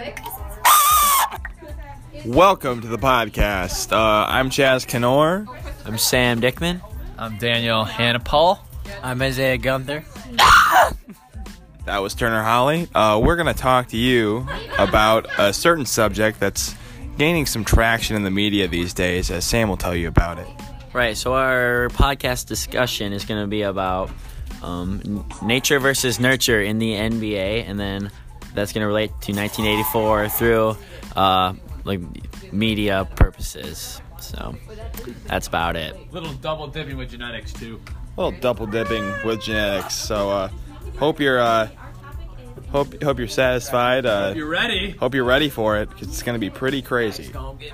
quick. Welcome to the podcast. Uh, I'm Chaz Kenor. I'm Sam Dickman. I'm Daniel Hannah Paul. I'm Isaiah Gunther. That was Turner Holly. Uh, we're going to talk to you about a certain subject that's gaining some traction in the media these days, as Sam will tell you about it. Right, so our podcast discussion is going to be about um, n- nature versus nurture in the NBA, and then that's going to relate to 1984 through uh, like media purposes. So that's about it. Little double dipping with genetics too. A little double dipping with genetics. So uh, hope you're uh, hope hope you're satisfied. Uh, You ready? hope you're ready for it 'cause it's going to be pretty crazy. Don't get